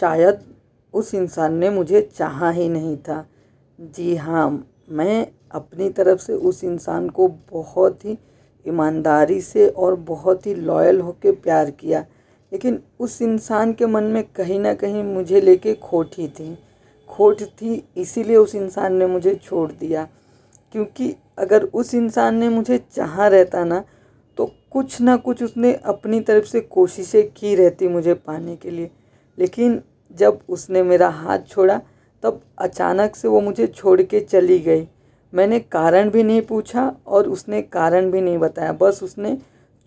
शायद उस इंसान ने मुझे चाहा ही नहीं था। जी हाँ मैं अपनी तरफ़ से उस इंसान को बहुत ही ईमानदारी से और बहुत ही लॉयल होकर प्यार किया, लेकिन उस इंसान के मन में कहीं ना कहीं मुझे लेके खोट ही थी। खोट थी, इसीलिए उस इंसान ने मुझे छोड़ दिया। क्योंकि अगर उस इंसान ने मुझे चाहा रहता ना तो कुछ ना कुछ उसने अपनी तरफ़ से कोशिशें की रहती मुझे पाने के लिए। लेकिन जब उसने मेरा हाथ छोड़ा, तब अचानक से वो मुझे छोड़ के चली गई। मैंने कारण भी नहीं पूछा और उसने कारण भी नहीं बताया, बस उसने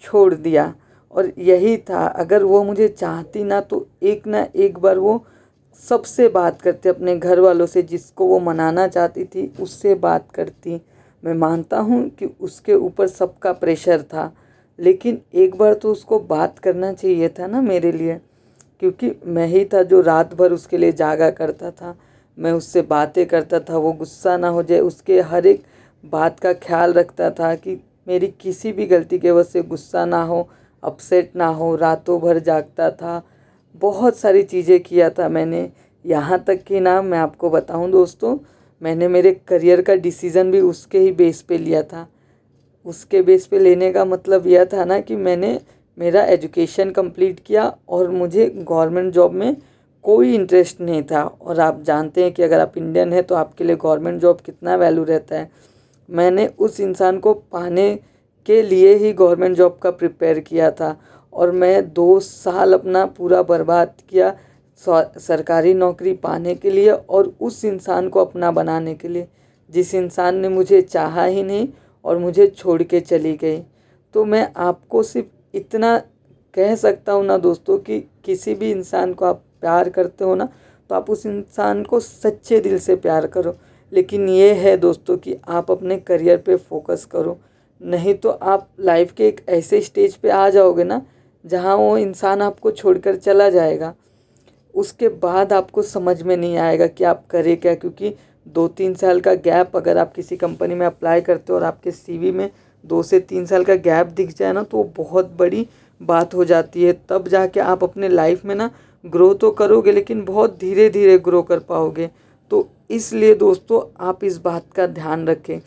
छोड़ दिया। और यही था, अगर वो मुझे चाहती ना तो एक ना एक बार वो सबसे बात करती, अपने घर वालों से जिसको वो मनाना चाहती थी, उससे बात करती। मैं मानता हूँ कि उसके ऊपर सबका प्रेशर था, लेकिन एक बार तो उसको बात करना चाहिए था ना मेरे लिए। क्योंकि मैं ही था जो रात भर उसके लिए जागा करता था। मैं उससे बातें करता था, वो गुस्सा ना हो जाए, उसके हर एक बात का ख्याल रखता था कि मेरी किसी भी गलती के वजह से गुस्सा ना हो, अपसेट ना हो, रातों भर जागता था। बहुत सारी चीज़ें किया था मैंने। यहाँ तक कि ना मैं आपको बताऊँ दोस्तों, मैंने मेरे करियर का डिसीज़न भी उसके ही बेस पे लिया था। उसके बेस पे लेने का मतलब यह था ना कि मैंने मेरा एजुकेशन कंप्लीट किया और मुझे गवर्नमेंट जॉब में कोई इंटरेस्ट नहीं था। और आप जानते हैं कि अगर आप इंडियन हैं तो आपके लिए गवर्नमेंट जॉब कितना वैल्यू रहता है। मैंने उस इंसान को पाने के लिए ही गवर्नमेंट जॉब का प्रिपेयर किया था और मैं दो साल अपना पूरा बर्बाद किया सरकारी नौकरी पाने के लिए और उस इंसान को अपना बनाने के लिए, जिस इंसान ने मुझे चाहा ही नहीं और मुझे छोड़ के चली गई। तो मैं आपको सिर्फ़ इतना कह सकता हूँ ना दोस्तों कि किसी भी इंसान को आप प्यार करते हो ना तो आप उस इंसान को सच्चे दिल से प्यार करो। लेकिन ये है दोस्तों कि आप अपने करियर पे फोकस करो। नहीं तो आप लाइफ के एक ऐसे स्टेज पे आ जाओगे ना, जहाँ वो इंसान आपको छोड़कर चला जाएगा। उसके बाद आपको समझ में नहीं आएगा कि आप करें क्या, क्योंकि दो तीन साल का गैप अगर आप किसी कंपनी में अप्लाई करते हो और आपके सीवी में दो से तीन साल का गैप दिख जाए ना तो वो बहुत बड़ी बात हो जाती है। तब जाके आप अपने लाइफ में ना ग्रो तो करोगे, लेकिन बहुत धीरे धीरे ग्रो कर पाओगे। तो इसलिए दोस्तों, आप इस बात का ध्यान रखें।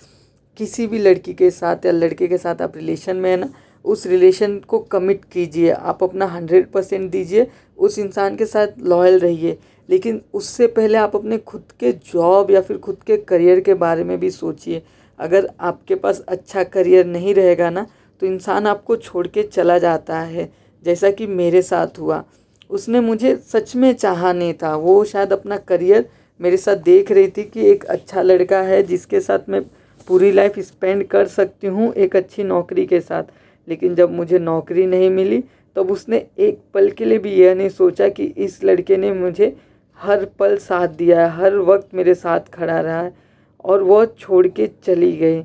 किसी भी लड़की के साथ या लड़के के साथ आप रिलेशन में है ना, उस रिलेशन को कमिट कीजिए। आप अपना हंड्रेड परसेंट दीजिए। उस इंसान के साथ लॉयल रहिए। लेकिन उससे पहले आप अपने खुद के जॉब या फिर खुद के करियर के बारे में भी सोचिए। अगर आपके पास अच्छा करियर नहीं रहेगा ना तो इंसान आपको छोड़ के चला जाता है, जैसा कि मेरे साथ हुआ। उसने मुझे सच में चाहा नहीं था। वो शायद अपना करियर मेरे साथ देख रही थी कि एक अच्छा लड़का है, जिसके साथ मैं पूरी लाइफ स्पेंड कर सकती हूँ एक अच्छी नौकरी के साथ। लेकिन जब मुझे नौकरी नहीं मिली, तब उसने एक पल के लिए भी यह नहीं सोचा कि इस लड़के ने मुझे हर पल साथ दिया है, हर वक्त मेरे साथ खड़ा रहा है। और वह छोड़ के चली गई।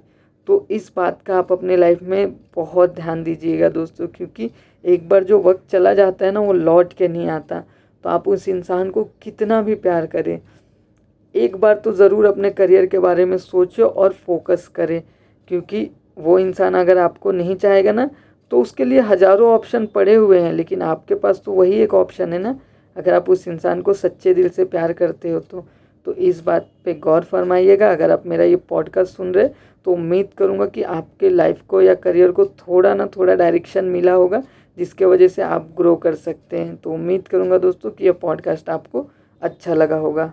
तो इस बात का आप अपने लाइफ में बहुत ध्यान दीजिएगा दोस्तों, क्योंकि एक बार जो वक्त चला जाता है ना, वो लौट के नहीं आता। तो आप उस इंसान को कितना भी प्यार करें, एक बार तो ज़रूर अपने करियर के बारे में सोचो और फोकस करें, क्योंकि वो इंसान अगर आपको नहीं चाहेगा ना तो उसके लिए हज़ारों ऑप्शन पड़े हुए हैं, लेकिन आपके पास तो वही एक ऑप्शन है ना। अगर आप उस इंसान को सच्चे दिल से प्यार करते हो तो तो इस बात पे गौर फरमाइएगा। अगर आप मेरा ये पॉडकास्ट सुन रहे तो उम्मीद करूँगा कि आपके लाइफ को या करियर को थोड़ा ना थोड़ा डायरेक्शन मिला होगा, जिसके वजह से आप ग्रो कर सकते हैं। तो उम्मीद करूँगा दोस्तों कि यह पॉडकास्ट आपको अच्छा लगा होगा।